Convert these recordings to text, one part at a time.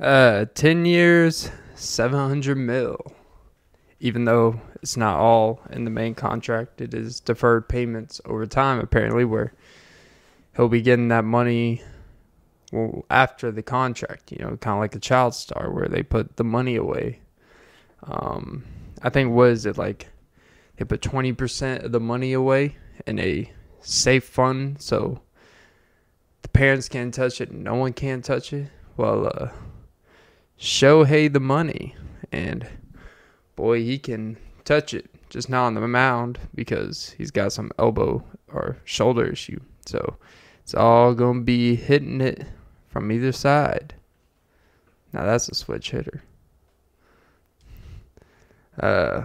Uh, 10 years, 700 mil. Even though it's not all in the main contract, it is deferred payments over time, apparently, where he'll be getting that money well, after the contract, you know, kind of like a child star where they put the money away. Um, I think, was it like they put 20% of the money away in a safe fund so the parents can't touch it, no one can touch it? Well, uh, Shohei the money, and boy, he can touch it, just not on the mound because he's got some elbow or shoulder issue. So it's all gonna be hitting it from either side. Now that's a switch hitter. Uh,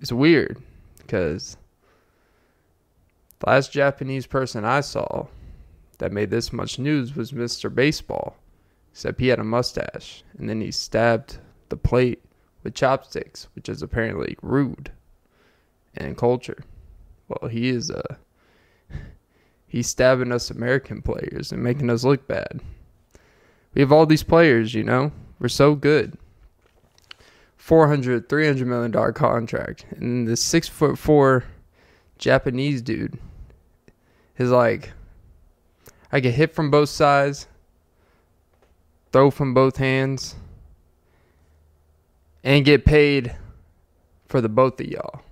it's weird because the last Japanese person I saw that made this much news was Mr. Baseball, except he had a mustache and then he stabbed the plate with chopsticks, which is apparently rude and culture. Well, he is uh he's stabbing us American players and making us look bad. We have all these players, you know. We're so good. 400 300 million dollar contract and the 6 foot 4 Japanese dude is like I get hit from both sides, throw from both hands, and get paid for the both of y'all.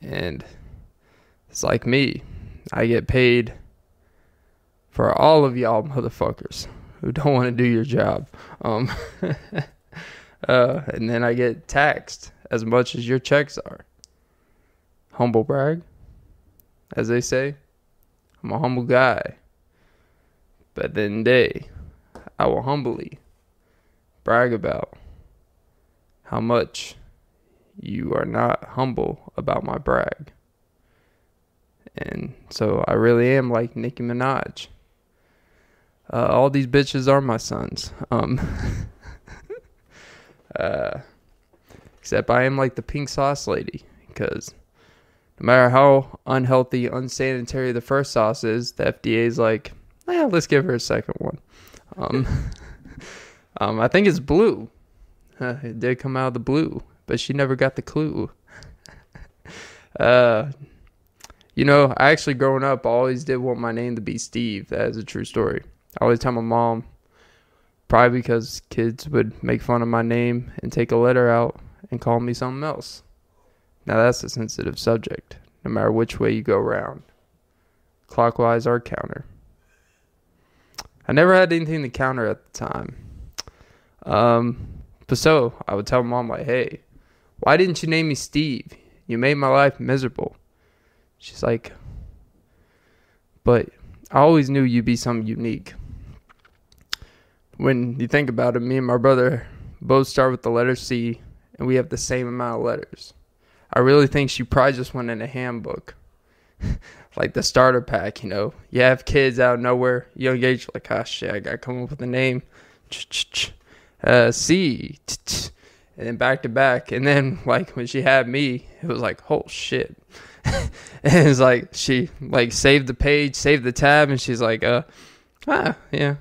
And it's like me. I get paid for all of y'all motherfuckers who don't want to do your job. Um, uh, and then I get taxed as much as your checks are. Humble brag, as they say. I'm a humble guy. But then they, I will humbly brag about how much you are not humble about my brag. And so I really am like Nicki Minaj. Uh, all these bitches are my sons. Um, uh, except I am like the pink sauce lady because no matter how unhealthy, unsanitary the first sauce is, the FDA is like, yeah, let's give her a second one. Um, um, I think it's blue. Uh, it did come out of the blue, but she never got the clue. uh, you know, I actually growing up, I always did want my name to be Steve. That is a true story. I always tell my mom, probably because kids would make fun of my name and take a letter out and call me something else. Now that's a sensitive subject, no matter which way you go around, clockwise or counter. I never had anything to counter at the time. Um, but so I would tell mom like, "Hey, why didn't you name me Steve? You made my life miserable." She's like, "But I always knew you'd be something unique." When you think about it, me and my brother both start with the letter C, and we have the same amount of letters. I really think she probably just went in a handbook. like the starter pack, you know. You have kids out of nowhere, young age, like, ah, shit, I gotta come up with a name. Uh, C. And then back to back. And then, like, when she had me, it was like, oh, shit. and it's like, she, like, saved the page, saved the tab, and she's like, uh, ah, yeah.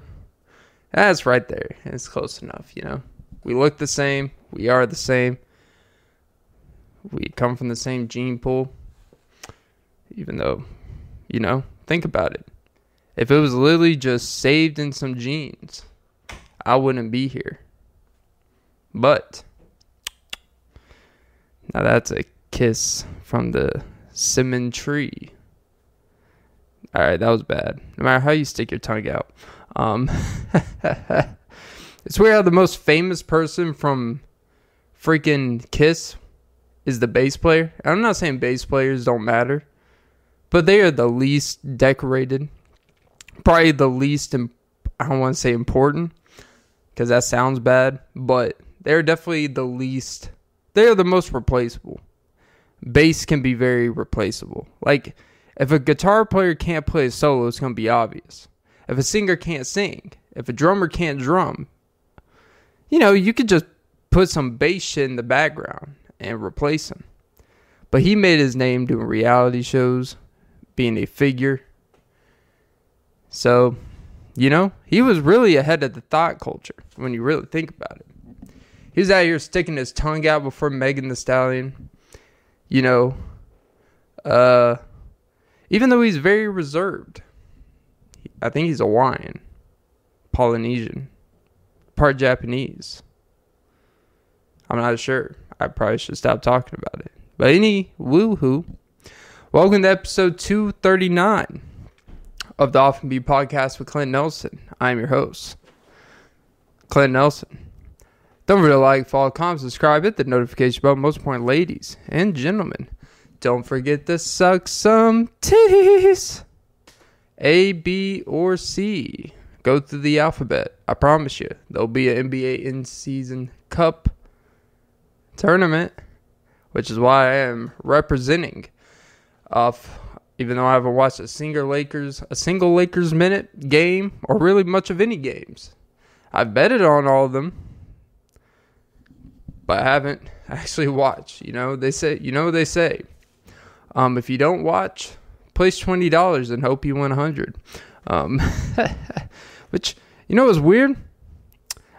That's right there. It's close enough, you know. We look the same. We are the same. We come from the same gene pool. Even though, you know, think about it. If it was literally just saved in some genes, I wouldn't be here. But now that's a kiss from the Simon tree. All right, that was bad. No matter how you stick your tongue out. Um, it's weird how the most famous person from freaking Kiss is the bass player. I'm not saying bass players don't matter, but they are the least decorated, probably the least. Imp- I don't want to say important because that sounds bad, but they're definitely the least. They are the most replaceable. Bass can be very replaceable. Like if a guitar player can't play a solo, it's gonna be obvious. If a singer can't sing, if a drummer can't drum, you know, you could just put some bass shit in the background and replace him. But he made his name doing reality shows, being a figure. So, You know, he was really ahead of the thot culture when you really think about it. He was out here sticking his tongue out before Megan Thee Stallion. You know, uh, even though he's very reserved, I think he's Hawaiian, Polynesian, part Japanese. I'm not sure. I probably should stop talking about it. But any woohoo. Welcome to episode 239 of the Off N Beat podcast with Clint Nelson. I'm your host, Clint Nelson. Don't forget to like, follow, comment, subscribe, hit the notification bell. Most important, ladies and gentlemen, don't forget to suck some titties. A, B, or C. Go through the alphabet. I promise you, there'll be an NBA in season cup tournament, which is why I am representing. Off, even though I haven't watched a single Lakers, a single Lakers minute game, or really much of any games. I've betted on all of them, but I haven't actually watched. You know, they say, you know, what they say, um, if you don't watch, place twenty dollars and hope you win a hundred. Um, which you know is weird.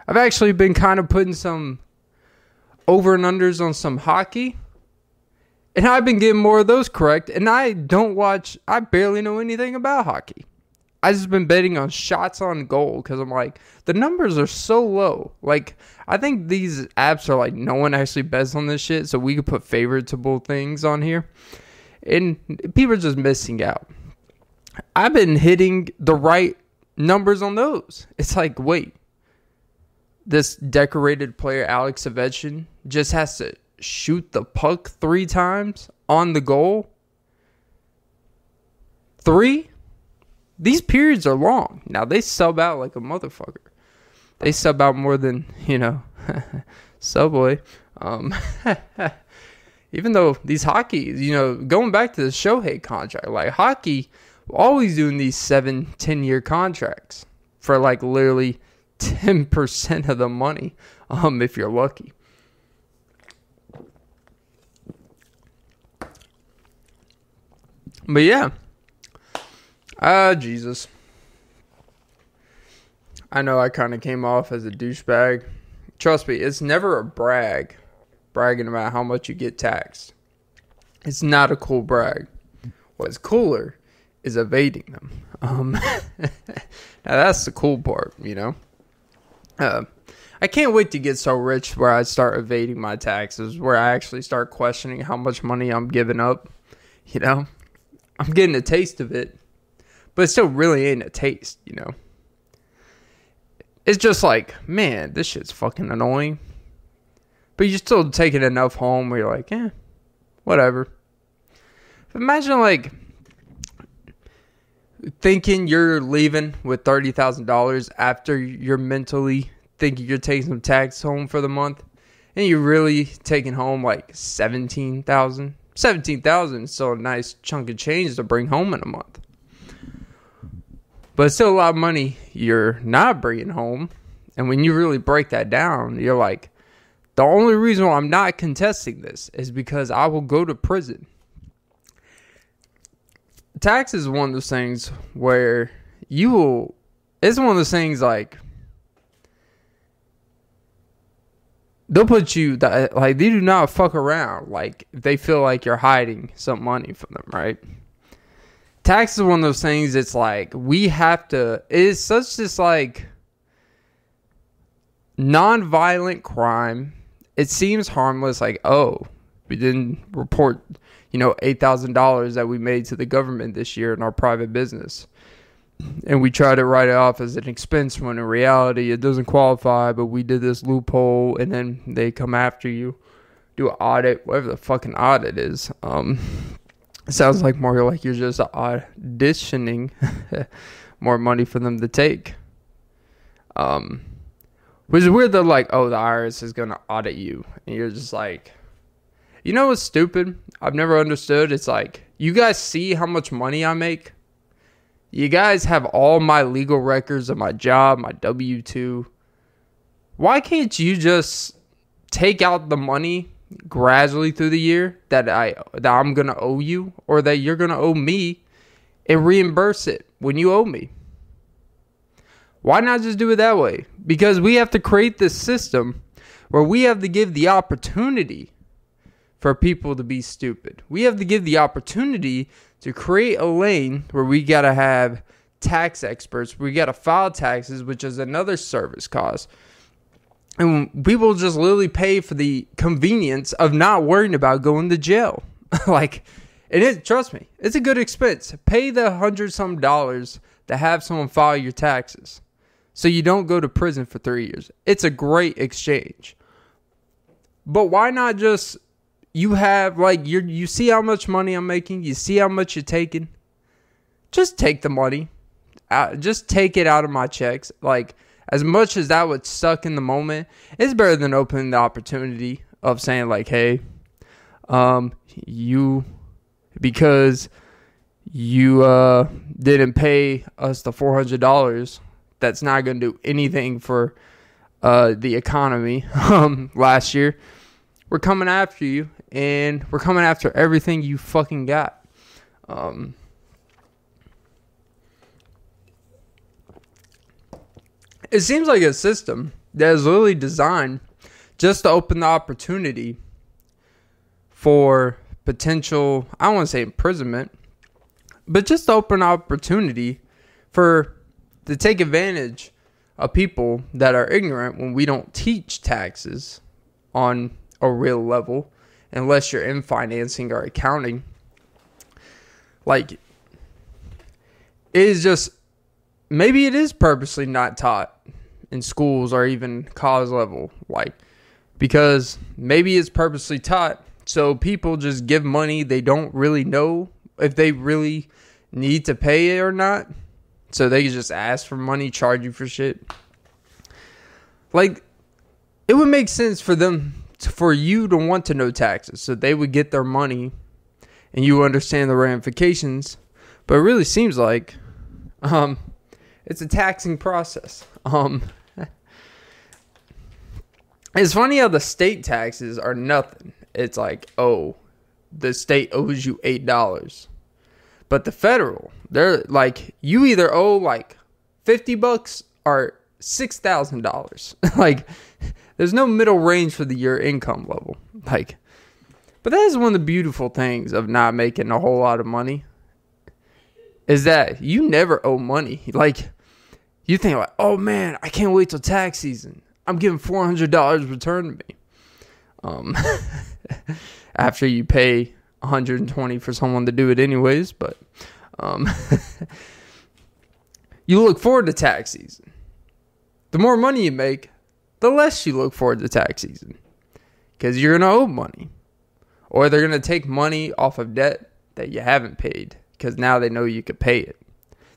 I've actually been kind of putting some over and unders on some hockey. And I've been getting more of those correct. And I don't watch, I barely know anything about hockey. I just been betting on shots on goal because I'm like, the numbers are so low. Like, I think these apps are like, no one actually bets on this shit. So we could put favorable things on here. And people are just missing out. I've been hitting the right numbers on those. It's like, wait, this decorated player, Alex Ovechkin, just has to shoot the puck three times on the goal. Three? These periods are long. Now they sub out like a motherfucker. They sub out more than, you know, Subway. Um, even though these hockey, you know, going back to the Shohei contract, like hockey, always doing these seven, 10 year contracts for like literally 10% of the money um, if you're lucky. But yeah. Ah, uh, Jesus. I know I kind of came off as a douchebag. Trust me, it's never a brag, bragging about how much you get taxed. It's not a cool brag. What's cooler is evading them. Um, now that's the cool part, you know. Uh, I can't wait to get so rich where I start evading my taxes, where I actually start questioning how much money I'm giving up. You know, I'm getting a taste of it, but it still really ain't a taste, you know. It's just like, man, this shit's fucking annoying. But you're still taking enough home where you're like, eh, whatever. Imagine like thinking you're leaving with thirty thousand dollars after you're mentally thinking you're taking some tax home for the month, and you're really taking home like seventeen thousand. Seventeen thousand is still a nice chunk of change to bring home in a month, but it's still a lot of money you're not bringing home. And when you really break that down, you're like, the only reason why I'm not contesting this is because I will go to prison tax is one of those things where you will. It's one of those things like they'll put you that like they do not fuck around. Like they feel like you're hiding some money from them, right? Tax is one of those things. It's like we have to. It's such this like non-violent crime. It seems harmless. Like oh, we didn't report you know, $8,000 that we made to the government this year in our private business. And we try to write it off as an expense when in reality it doesn't qualify, but we did this loophole and then they come after you, do an audit, whatever the fucking audit is. Um, sounds like more like you're just auditioning more money for them to take. Um, which is weird that like, oh, the IRS is gonna audit you, and you're just like, you know what's stupid? I've never understood. It's like, you guys see how much money I make? You guys have all my legal records of my job, my W 2. Why can't you just take out the money gradually through the year that I that I'm gonna owe you or that you're gonna owe me and reimburse it when you owe me? Why not just do it that way? Because we have to create this system where we have to give the opportunity for people to be stupid. We have to give the opportunity to create a lane where we got to have tax experts. We got to file taxes, which is another service cost. And we will just literally pay for the convenience of not worrying about going to jail. like, it is, trust me, it's a good expense. Pay the hundred some dollars to have someone file your taxes so you don't go to prison for three years. It's a great exchange. But why not just you have like you you see how much money I'm making, you see how much you're taking. Just take the money. Uh, just take it out of my checks. Like as much as that would suck in the moment, it's better than opening the opportunity of saying like, "Hey, um, you because you uh didn't pay us the four hundred dollars. That's not going to do anything for uh the economy um last year. We're coming after you, and we're coming after everything you fucking got. Um, it seems like a system that is literally designed just to open the opportunity for potential, I don't want to say imprisonment, but just to open opportunity for to take advantage of people that are ignorant when we don't teach taxes on a real level unless you're in financing or accounting. Like, it is just maybe it is purposely not taught in schools or even college level. Like, because maybe it's purposely taught so people just give money they don't really know if they really need to pay it or not. So they just ask for money, charge you for shit. Like, it would make sense for them for you to want to know taxes so they would get their money and you understand the ramifications. But it really seems like um, it's a taxing process. Um, it's funny how the state taxes are nothing. It's like oh the state owes you eight dollars. But the federal they're like you either owe like 50 bucks or six thousand dollars. Like there's no middle range for the your income level. Like, but that is one of the beautiful things of not making a whole lot of money. Is that you never owe money. Like, you think like, oh man, I can't wait till tax season. I'm getting four hundred dollars returned to me. Um, after you pay 120 for someone to do it anyways, but um, you look forward to tax season. The more money you make, the less you look forward to tax season because you're going to owe money. Or they're going to take money off of debt that you haven't paid because now they know you could pay it.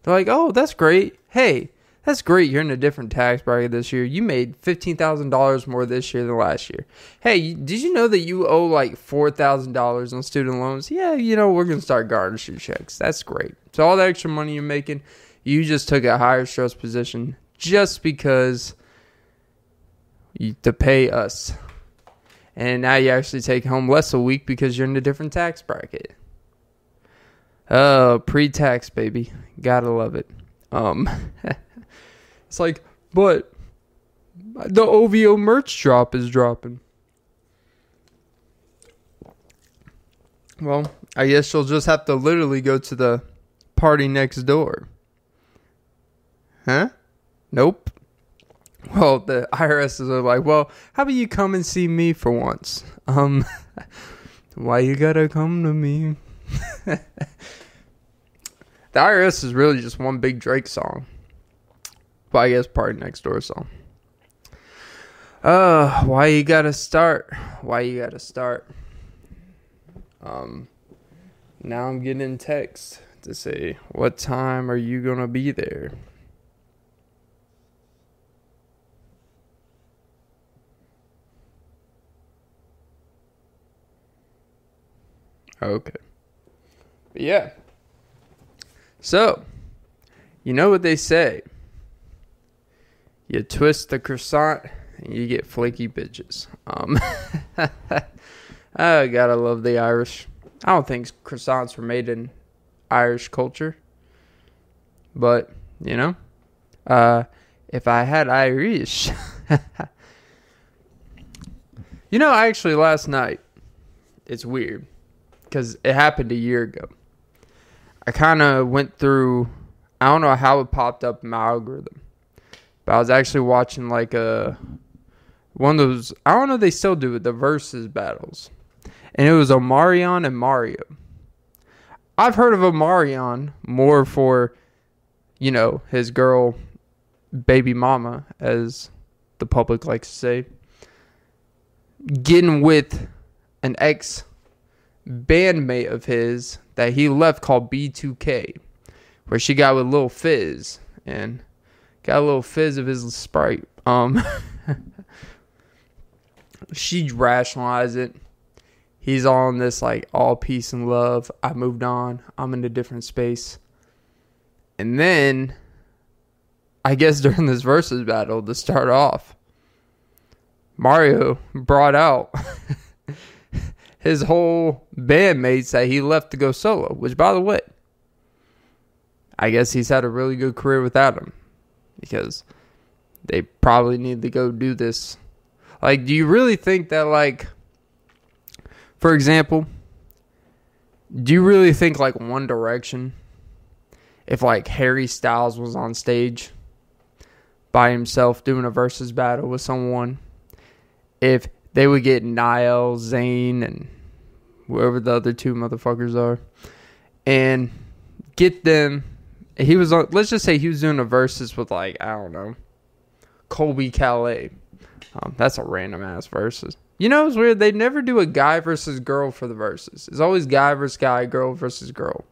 They're like, oh, that's great. Hey, that's great. You're in a different tax bracket this year. You made $15,000 more this year than last year. Hey, did you know that you owe like $4,000 on student loans? Yeah, you know, we're going to start garnishing checks. That's great. So, all the extra money you're making, you just took a higher stress position just because to pay us. And now you actually take home less a week because you're in a different tax bracket. Oh, pre-tax, baby. Gotta love it. Um, it's like, but the OVO merch drop is dropping. Well, I guess you'll just have to literally go to the party next door. Huh? Nope. Well, the IRS is like, well, how about you come and see me for once? Um, why you gotta come to me? the IRS is really just one big Drake song. But I guess PartyNextDoor song. Uh, why you gotta start? Why you gotta start? Um, now I'm getting text to say, what time are you gonna be there? Okay. But yeah. So, you know what they say. You twist the croissant and you get flaky bitches. Um, I gotta love the Irish. I don't think croissants were made in Irish culture. But, you know, uh, if I had Irish. you know, actually, last night, it's weird because it happened a year ago. I kind of went through, I don't know how it popped up in my algorithm, but I was actually watching like a one of those, I don't know they still do it, the versus battles. And it was Omarion and Mario. I've heard of Omarion more for, you know, his girl, baby mama, as the public likes to say, getting with an ex bandmate of his that he left called B2K, where she got with Lil Fizz and got a little fizz of his Sprite. Um, she rationalized it. He's on this like all peace and love. I moved on. I'm in a different space. And then I guess during this versus battle to start off, Mario brought out his whole bandmates that he left to go solo, which by the way, I guess he's had a really good career without him because they probably need to go do this. Like, do you really think that, like, for example, do you really think, like, One Direction, if, like, Harry Styles was on stage by himself doing a versus battle with someone, if they would get Niall, Zayn, and whoever the other two motherfuckers are, and get them. He was on. Let's just say he was doing a versus with like I don't know, Colbie Caillat. Um, that's a random ass versus. You know, it's weird. They never do a guy versus girl for the verses. It's always guy versus guy, girl versus girl.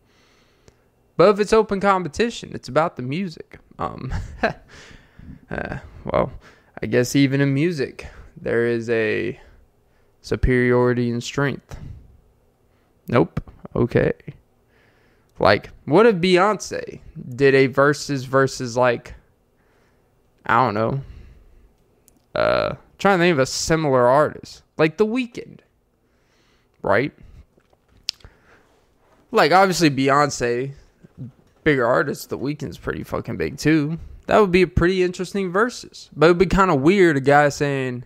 But if it's open competition, it's about the music. Um, uh, well, I guess even in music, there is a superiority in strength. Nope. Okay. Like, what if Beyonce did a versus versus like I don't know. Uh trying to think of a similar artist. Like The Weeknd. Right? Like obviously Beyonce, bigger artist, The Weeknd's pretty fucking big too. That would be a pretty interesting versus. But it would be kind of weird a guy saying,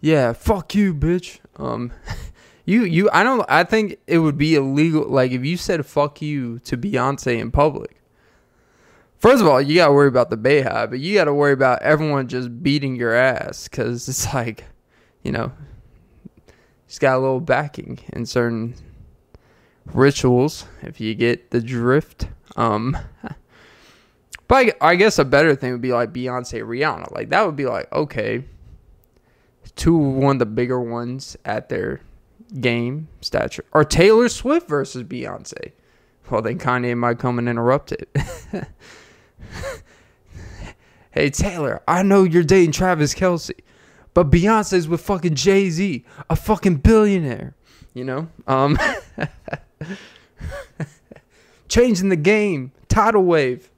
"Yeah, fuck you, bitch." Um You you I don't I think it would be illegal like if you said fuck you to Beyonce in public. First of all, you got to worry about the BeyHive, but you got to worry about everyone just beating your ass cuz it's like, you know, she's got a little backing in certain rituals if you get the drift. Um But I, I guess a better thing would be like Beyonce Rihanna. Like that would be like okay, two one of the bigger ones at their game stature. Or Taylor Swift versus Beyonce. Well, then Kanye might come and interrupt it. hey, Taylor, I know you're dating Travis Kelce, but Beyonce's with fucking Jay Z, a fucking billionaire. You know? Um, changing the game. Tidal wave.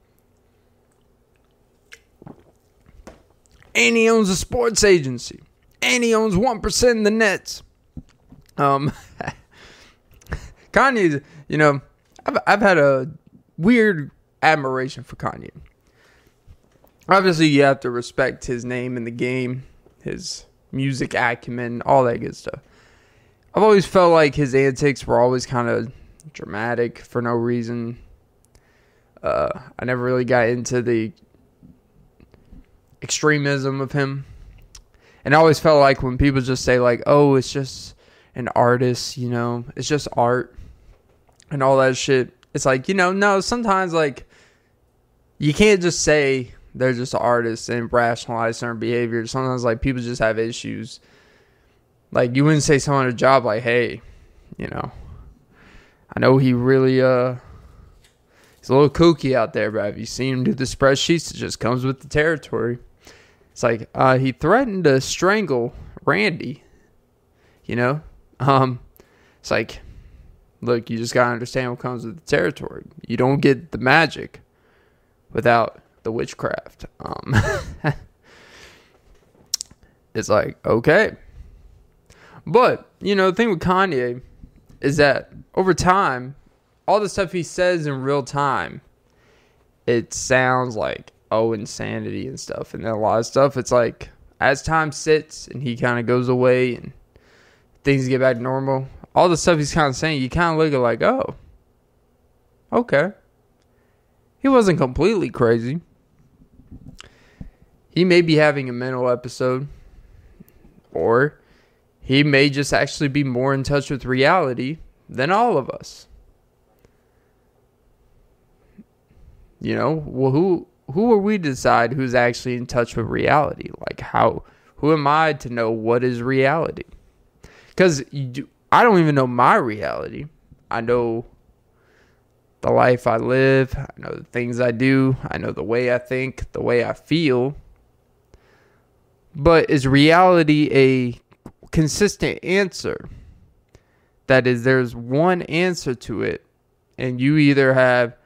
And he owns a sports agency. And he owns 1% in the Nets. Um, Kanye, you know, I've I've had a weird admiration for Kanye. Obviously, you have to respect his name in the game, his music acumen, all that good stuff. I've always felt like his antics were always kind of dramatic for no reason. Uh, I never really got into the extremism of him. And I always felt like when people just say like, "Oh, it's just an artist, you know, it's just art and all that shit. It's like, you know, no, sometimes like you can't just say they're just artists and rationalize certain behaviors. Sometimes like people just have issues. Like you wouldn't say someone a job like, hey, you know, I know he really uh he's a little kooky out there, but have you seen him do the spreadsheets? It just comes with the territory. It's like uh, he threatened to strangle Randy. You know, um, it's like, look, you just gotta understand what comes with the territory. You don't get the magic without the witchcraft. Um, it's like okay, but you know the thing with Kanye is that over time, all the stuff he says in real time, it sounds like oh insanity and stuff, and then a lot of stuff it's like as time sits and he kind of goes away and things get back to normal. All the stuff he's kind of saying, you kind of look at like, oh, okay, he wasn't completely crazy. He may be having a mental episode, or he may just actually be more in touch with reality than all of us. You know, well, who who are we to decide who's actually in touch with reality? Like, how? Who am I to know what is reality? Because I don't even know my reality. I know the life I live. I know the things I do. I know the way I think, the way I feel. But is reality a consistent answer? That is, there's one answer to it, and you either have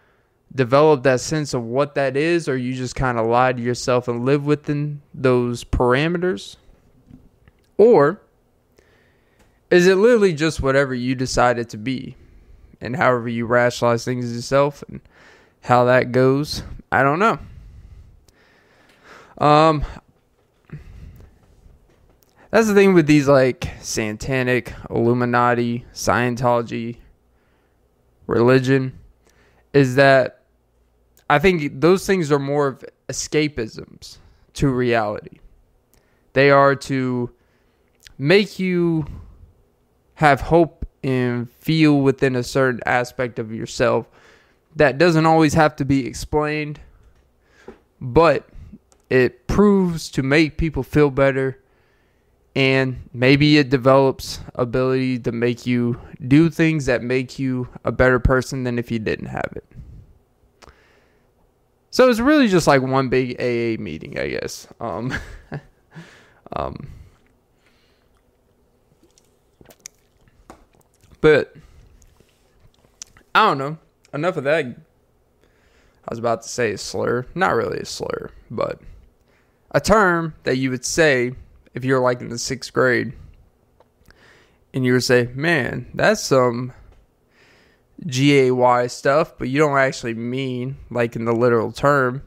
developed that sense of what that is, or you just kind of lie to yourself and live within those parameters? Or is it literally just whatever you decide it to be? And however you rationalize things yourself and how that goes, I don't know. Um, that's the thing with these like satanic, Illuminati, Scientology, religion, is that I think those things are more of escapisms to reality. They are to make you have hope and feel within a certain aspect of yourself that doesn't always have to be explained, but it proves to make people feel better and maybe it develops ability to make you do things that make you a better person than if you didn't have it. So it's really just like one big AA meeting, I guess. Um, um, but I don't know. Enough of that. I was about to say a slur. Not really a slur, but a term that you would say if you're like in the sixth grade and you would say, man, that's some GAY stuff, but you don't actually mean like in the literal term.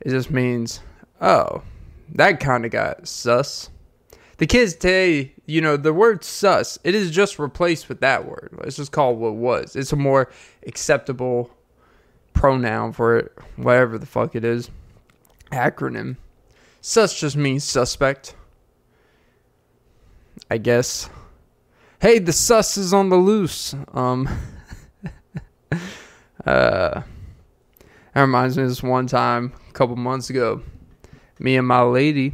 It just means, oh, that kind of got sus. The kids today, you know, the word sus, it is just replaced with that word. Let's just call it what was. It's a more acceptable pronoun for it, whatever the fuck it is. Acronym. Sus just means suspect. I guess. Hey, the sus is on the loose. Um, uh, that reminds me of this one time a couple months ago. Me and my lady,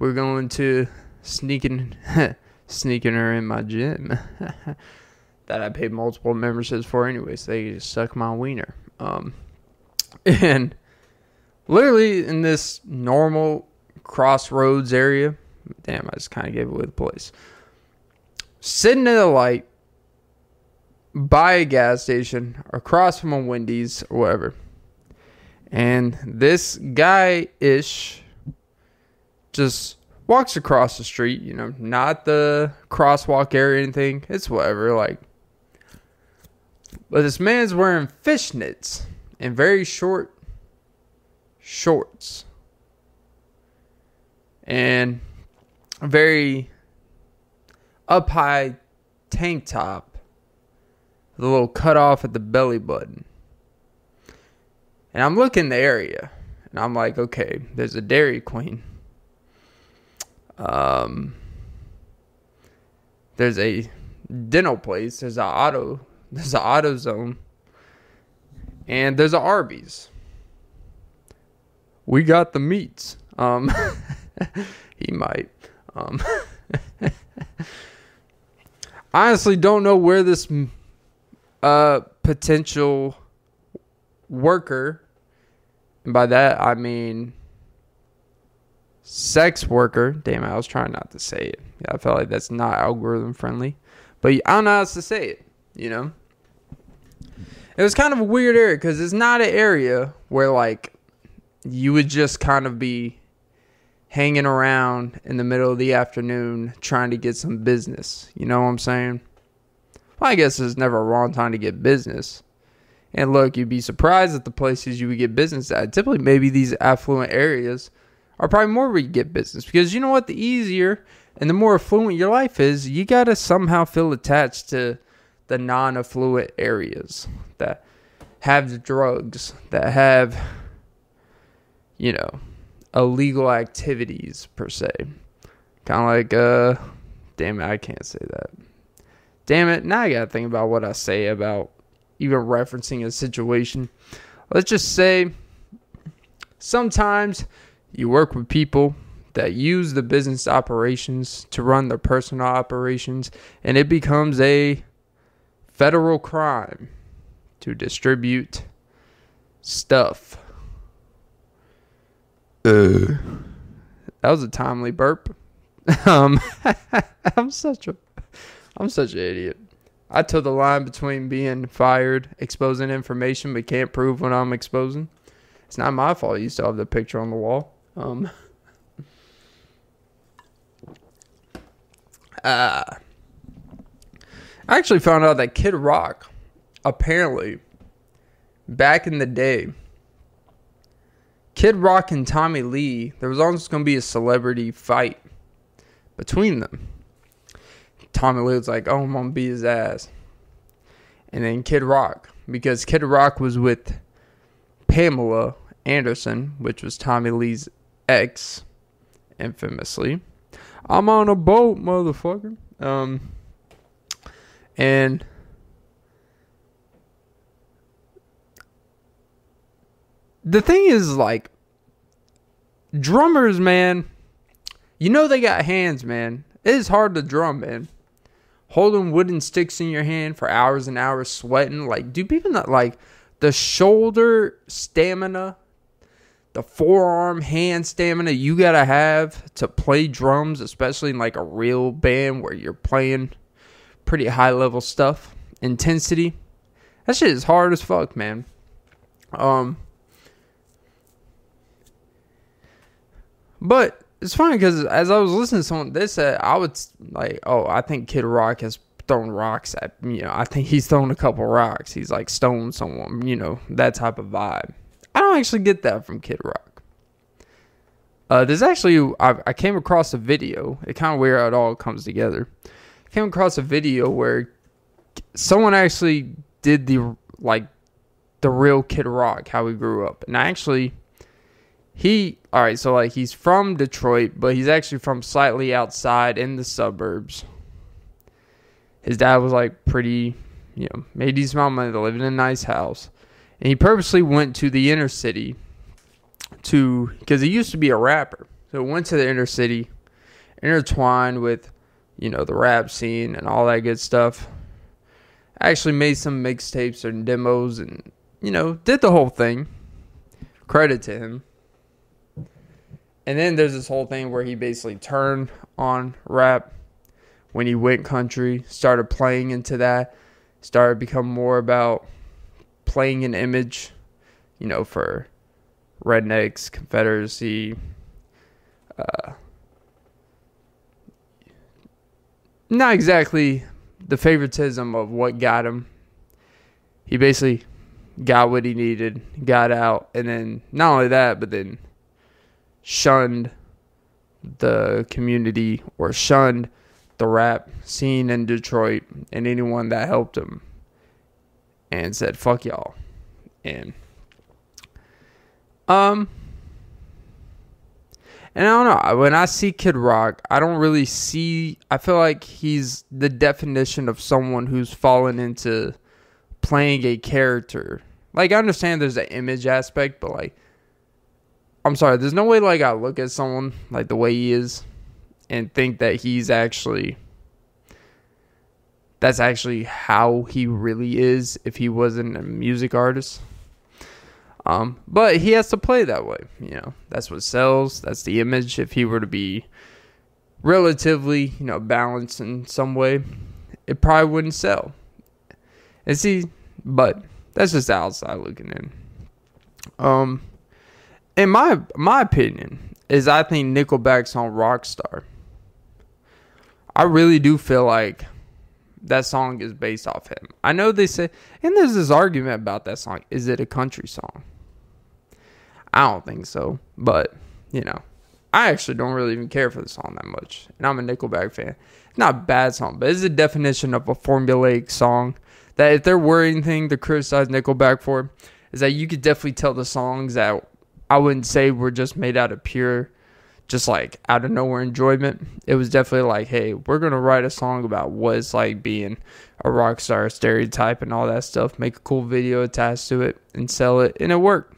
we're going to sneaking, sneaking her in my gym that I paid multiple memberships for anyway. So they suck my wiener. Um, and literally in this normal crossroads area Damn, I just kind of gave away the place. Sitting at a light by a gas station across from a Wendy's or whatever. And this guy ish just walks across the street, you know, not the crosswalk area or anything. It's whatever, like. But this man's wearing fishnets and very short shorts. And a very up high tank top with a little cut off at the belly button. And I'm looking the area and I'm like, okay, there's a Dairy Queen. Um, there's a dental place. There's an auto. There's an AutoZone. And there's a Arby's. We got the meats. Um, he might. Um, honestly, don't know where this uh, potential worker, and by that I mean sex worker. Damn, I was trying not to say it. Yeah, I felt like that's not algorithm friendly, but I don't know how to say it. You know, it was kind of a weird area because it's not an area where like you would just kind of be hanging around in the middle of the afternoon trying to get some business. You know what I'm saying? Well, I guess there's never a wrong time to get business. And look, you'd be surprised at the places you would get business at. Typically, maybe these affluent areas are probably more where you get business because you know what? The easier and the more affluent your life is, you got to somehow feel attached to the non affluent areas that have the drugs, that have, you know, illegal activities per se. Kind of like, uh, damn it, I can't say that. Damn it, now I gotta think about what I say about even referencing a situation. Let's just say sometimes you work with people that use the business operations to run their personal operations, and it becomes a federal crime to distribute stuff. Uh, that was a timely burp. um, I'm such a, I'm such an idiot. I took the line between being fired, exposing information, but can't prove what I'm exposing. It's not my fault. You still have the picture on the wall. Um. Uh, I actually found out that Kid Rock, apparently, back in the day, Kid Rock and Tommy Lee, there was always going to be a celebrity fight between them. Tommy Lee was like, "Oh, I'm gonna beat his ass," and then Kid Rock, because Kid Rock was with Pamela Anderson, which was Tommy Lee's ex, infamously. I'm on a boat, motherfucker. Um, and the thing is, like, drummers, man, you know they got hands, man. It is hard to drum, man. Holding wooden sticks in your hand for hours and hours, sweating. Like, do people not like the shoulder stamina the forearm hand stamina you gotta have to play drums, especially in like a real band where you're playing pretty high level stuff, intensity. That shit is hard as fuck, man. Um, but it's funny because as I was listening to someone, they said I would like, oh, I think Kid Rock has thrown rocks at you know, I think he's thrown a couple rocks. He's like stoned someone, you know, that type of vibe. I don't actually get that from Kid Rock. Uh, there's actually I, I came across a video. It kind of weird how it all comes together. I came across a video where someone actually did the like the real Kid Rock, how he grew up, and I actually he all right. So like he's from Detroit, but he's actually from slightly outside in the suburbs. His dad was like pretty, you know, made decent amount of money, living in a nice house. And he purposely went to the inner city to, because he used to be a rapper. So went to the inner city, intertwined with, you know, the rap scene and all that good stuff. Actually made some mixtapes and demos and, you know, did the whole thing. Credit to him. And then there's this whole thing where he basically turned on rap when he went country, started playing into that, started become more about playing an image, you know, for rednecks, Confederacy, uh, not exactly the favoritism of what got him. He basically got what he needed, got out, and then not only that, but then shunned the community or shunned the rap scene in Detroit and anyone that helped him and said fuck y'all. And um and I don't know. When I see Kid Rock I don't really see I feel like he's the definition of someone who's fallen into playing a character. Like I understand there's an image aspect but like I'm sorry there's no way like I look at someone like the way he is and think that he's actually that's actually how he really is if he wasn't a music artist. Um, but he has to play that way, you know. That's what sells. That's the image. If he were to be relatively, you know, balanced in some way, it probably wouldn't sell. And see, but that's just outside looking in. Um, in my my opinion is I think Nickelback's on Rockstar. I really do feel like that song is based off him. I know they say, and there's this argument about that song. Is it a country song? I don't think so, but you know, I actually don't really even care for the song that much, and I'm a Nickelback fan. It's not a bad song, but it's a definition of a formulaic song. That if there were anything to criticize Nickelback for, is that you could definitely tell the songs that I wouldn't say were just made out of pure just like out of nowhere enjoyment. It was definitely like, hey, we're gonna write a song about what it's like being a rock star stereotype and all that stuff. Make a cool video attached to it and sell it, and it worked.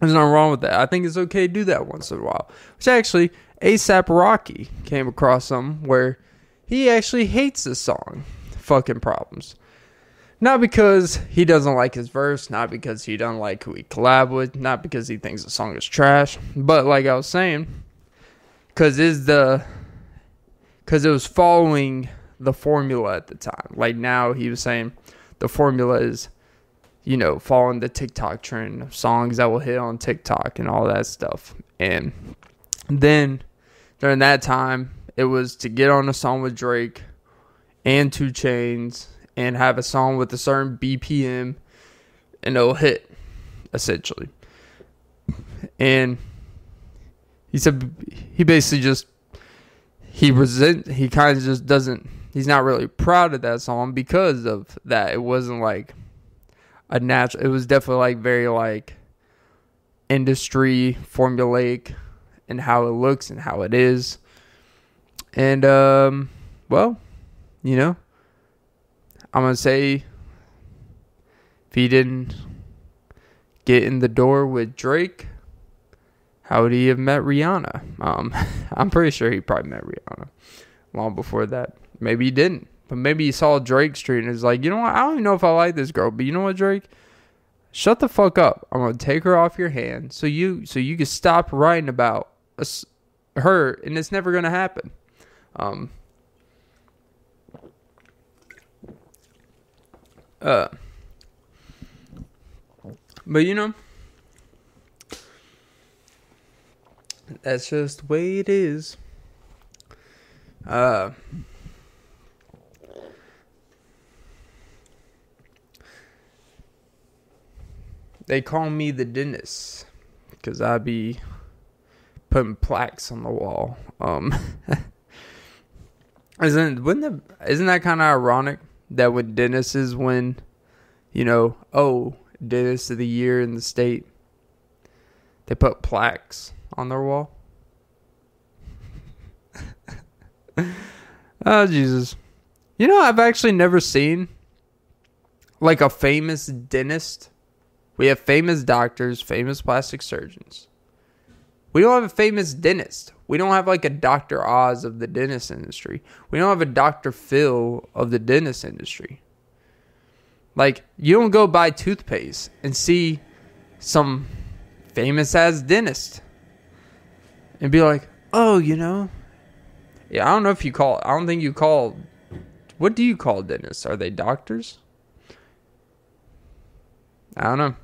There's nothing wrong with that. I think it's okay to do that once in a while. Which actually, ASAP Rocky came across some where he actually hates the song, "Fucking Problems." Not because he doesn't like his verse, not because he doesn't like who he collab with, not because he thinks the song is trash, but like I was saying, because is the because it was following the formula at the time. Like now, he was saying the formula is, you know, following the TikTok trend of songs that will hit on TikTok and all that stuff. And then during that time, it was to get on a song with Drake and 2 Chainz and have a song with a certain BPM and it'll hit essentially. And he said he basically just he resent he kind of just doesn't he's not really proud of that song because of that. It wasn't like a natural it was definitely like very like industry formulaic and how it looks and how it is. And um well you know i'm gonna say if he didn't get in the door with drake how would he have met Rihanna? Um, I'm pretty sure he probably met Rihanna long before that. Maybe he didn't, but maybe he saw Drake Street and was like, you know what? I don't even know if I like this girl, but you know what, Drake? Shut the fuck up. I'm gonna take her off your hand so you so you can stop writing about us, her, and it's never gonna happen. Um. Uh. But you know. That's just the way it is. Uh, they call me the dentist because I be putting plaques on the wall. Um, isn't wouldn't that, isn't that kind of ironic that with dentists when, you know, oh, dentist of the year in the state, they put plaques on their wall. oh Jesus. You know, I've actually never seen like a famous dentist. We have famous doctors, famous plastic surgeons. We don't have a famous dentist. We don't have like a Dr. Oz of the dentist industry. We don't have a Dr. Phil of the dentist industry. Like, you don't go buy toothpaste and see some famous ass dentist and be like, oh, you know, yeah, I don't know if you call. I don't think you call. What do you call dentists? Are they doctors? I don't know.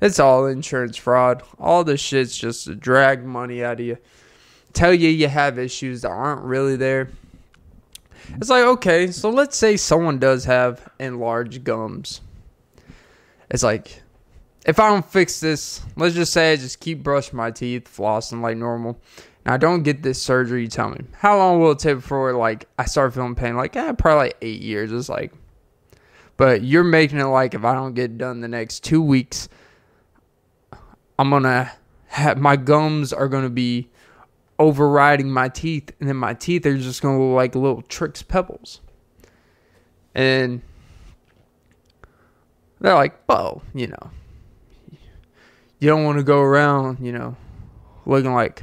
It's all insurance fraud. All this shit's just to drag money out of you. Tell you you have issues that aren't really there. It's like, okay, so let's say someone does have enlarged gums. It's like, if I don't fix this, let's just say I just keep brushing my teeth, flossing like normal. Now, I don't get this surgery. You tell me how long will it take before like I start feeling pain? Like, eh, probably like eight years. It's like, but you're making it like if I don't get done the next two weeks, I'm gonna have my gums are gonna be overriding my teeth, and then my teeth are just gonna look like little Trix pebbles. And they're like, well, you know, you don't want to go around, you know, looking like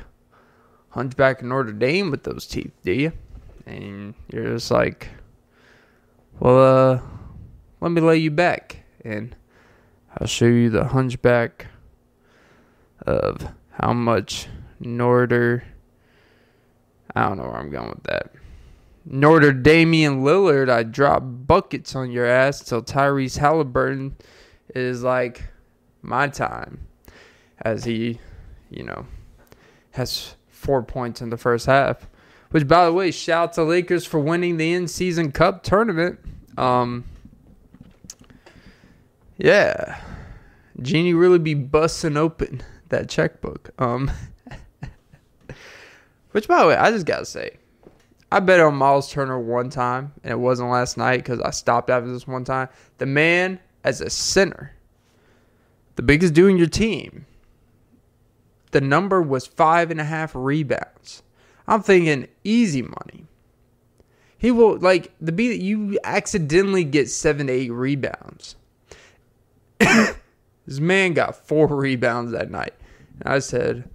Hunchback of Notre Dame with those teeth, do you? And you're just like, well, uh, let me lay you back, and I'll show you the hunchback of how much Norder. I don't know where I'm going with that. Notre Damian Lillard, I drop buckets on your ass till Tyrese Halliburton is like my time as he, you know, has four points in the first half. Which, by the way, shout out to Lakers for winning the in-season cup tournament. Um, yeah, Jeanie really be busting open that checkbook. Um, which, by the way, I just gotta say, I bet on Miles Turner one time, and it wasn't last night because I stopped after this one time. The man, as a center, the biggest dude in your team, the number was five and a half rebounds. I'm thinking easy money. He will like the be that you accidentally get seven to eight rebounds. this man got four rebounds that night. And I said,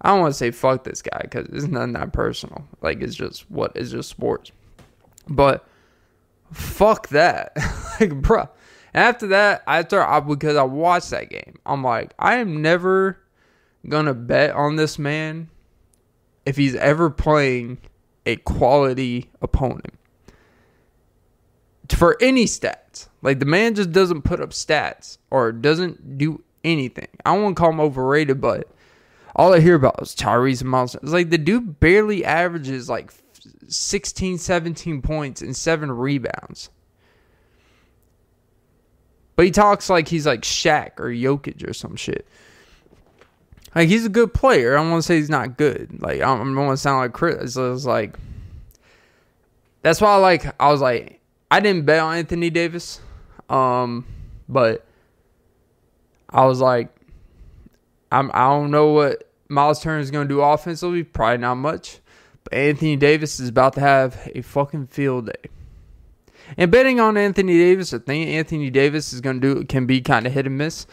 I don't want to say fuck this guy because it's nothing that personal. Like it's just what is just sports. But fuck that. like, bruh. After that, after I because I watched that game, I'm like, I am never gonna bet on this man if he's ever playing a quality opponent for any stats. Like the man just doesn't put up stats or doesn't do anything. I to call him overrated, but all I hear about is Tyrese Miles. It's like the dude barely averages like 16, 17 points and seven rebounds. But he talks like he's like Shaq or Jokic or some shit. Like he's a good player. I don't want to say he's not good. Like I don't, want to sound like Chris. It's like that's why I like. I was like, I didn't bet on Anthony Davis, um, but I was like, I'm. I don't know what Miles Turner is going to do offensively. Probably not much. But Anthony Davis is about to have a fucking field day. And betting on Anthony Davis, I think Anthony Davis is going to do can be kind of hit and miss.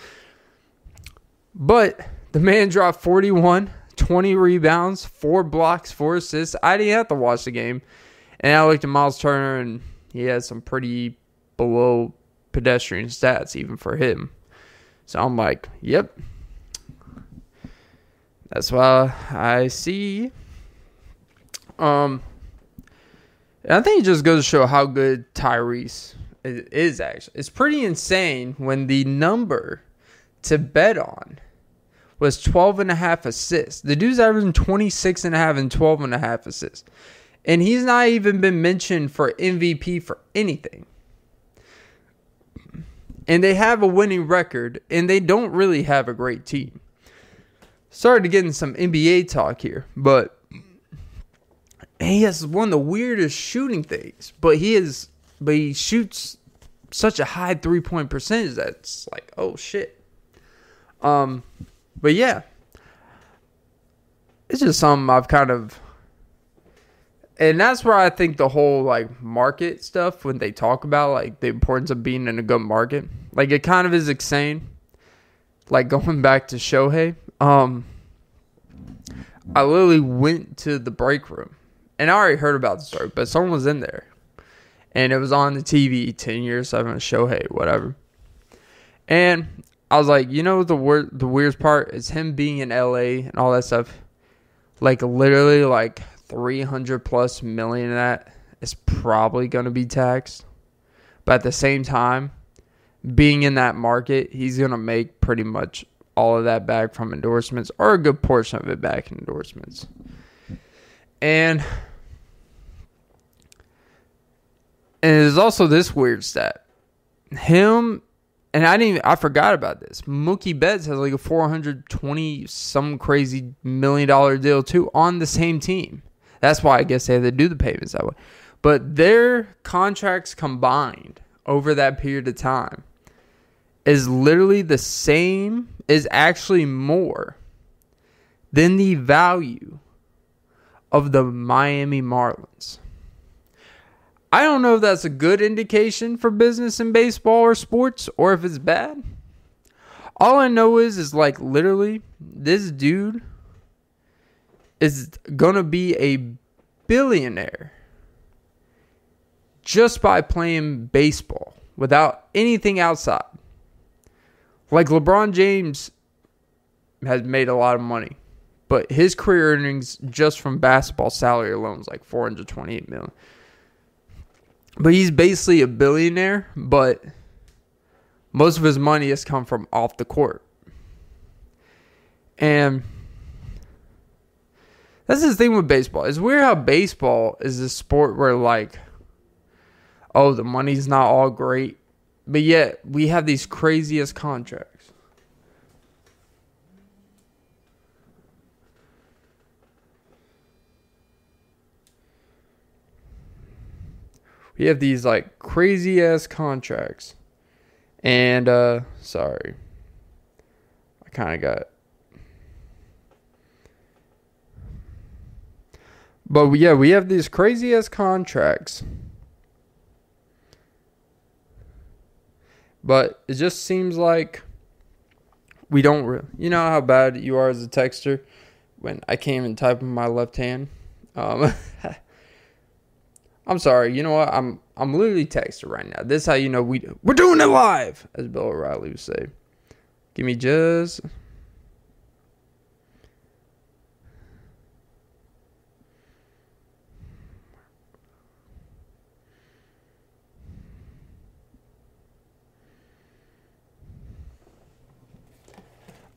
But the man dropped 41, 20 rebounds, four blocks, four assists. I didn't have to watch the game. And I looked at Miles Turner, and he had some pretty below pedestrian stats, even for him. So I'm like, yep. That's why I see. Um, I think it just goes to show how good Tyrese is actually. It's pretty insane when the number to bet on was 12 and a half assists. The dude's averaging 26 and a half and 12 and a half assists. And he's not even been mentioned for MVP for anything. And they have a winning record and they don't really have a great team. Sorry to get in some NBA talk here, but he has one of the weirdest shooting things. But he is but he shoots such a high three point percentage that's like, oh shit. Um but yeah, it's just something I've kind of, and that's where I think the whole like market stuff when they talk about like the importance of being in a good market, like it kind of is insane. Like going back to Shohei, um, I literally went to the break room, and I already heard about the story, but someone was in there, and it was on the TV, ten years, seven Shohei, whatever. And I was like, you know, the word, the weirdest part is him being in LA and all that stuff. Like literally, like three hundred plus million of that is probably going to be taxed. But at the same time, being in that market, he's going to make pretty much all of that back from endorsements, or a good portion of it back in endorsements. And and there's also this weird stat. Him and I didn't even, I forgot about this. Mookie Betts has like a 420 some crazy million dollar deal too on the same team. That's why I guess they had to do the payments that way. But their contracts combined over that period of time is literally the same, is actually more than the value of the Miami Marlins. I don't know if that's a good indication for business in baseball or sports or if it's bad. All I know is is like literally this dude is going to be a billionaire just by playing baseball without anything outside. Like LeBron James has made a lot of money, but his career earnings just from basketball salary alone is like 428 million. But he's basically a billionaire, but most of his money has come from off the court. And That's the thing with baseball. It's weird how baseball is a sport where like oh, the money's not all great, but yet we have these craziest contracts. We have these like crazy ass contracts. And uh sorry. I kind of got But yeah, we have these crazy ass contracts. But it just seems like we don't really. You know how bad you are as a texter when I can't even type with my left hand. Um, I'm sorry. You know what? I'm I'm literally texting right now. This is how you know we we're doing it live, as Bill O'Reilly would say. Give me just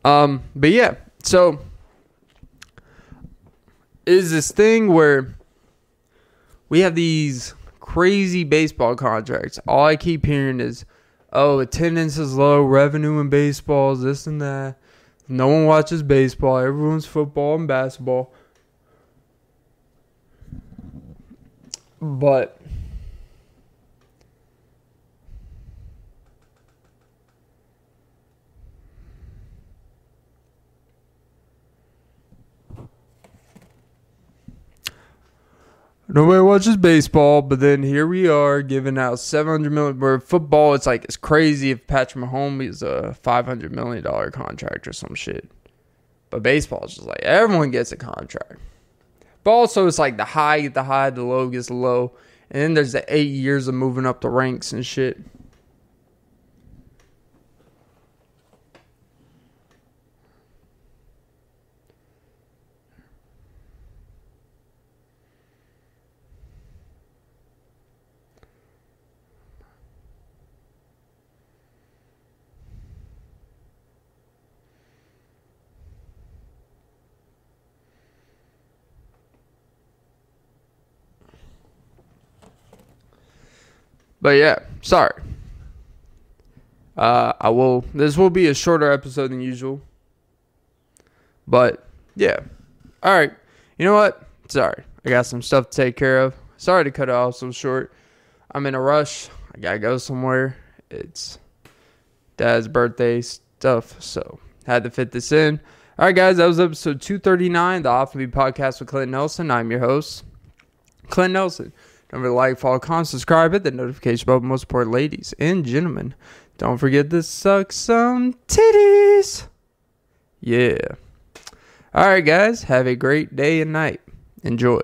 Um, but yeah, so is this thing where we have these crazy baseball contracts. All I keep hearing is, oh, attendance is low, revenue in baseball is this and that. No one watches baseball. Everyone's football and basketball. But Nobody watches baseball, but then here we are giving out seven hundred million. Where football, it's like it's crazy if Patrick Mahomes is a five hundred million dollar contract or some shit. But baseball is just like everyone gets a contract. But also, it's like the high, the high, the low gets low, and then there's the eight years of moving up the ranks and shit. But yeah, sorry. Uh, I will. This will be a shorter episode than usual. But yeah, all right. You know what? Sorry, I got some stuff to take care of. Sorry to cut it off so short. I'm in a rush. I gotta go somewhere. It's dad's birthday stuff, so had to fit this in. All right, guys, that was episode 239, the Off podcast with Clint Nelson. I'm your host, Clint Nelson. Don't to like, follow, comment, subscribe, hit the notification bell. Most important, ladies and gentlemen, don't forget to suck some titties. Yeah. All right, guys. Have a great day and night. Enjoy.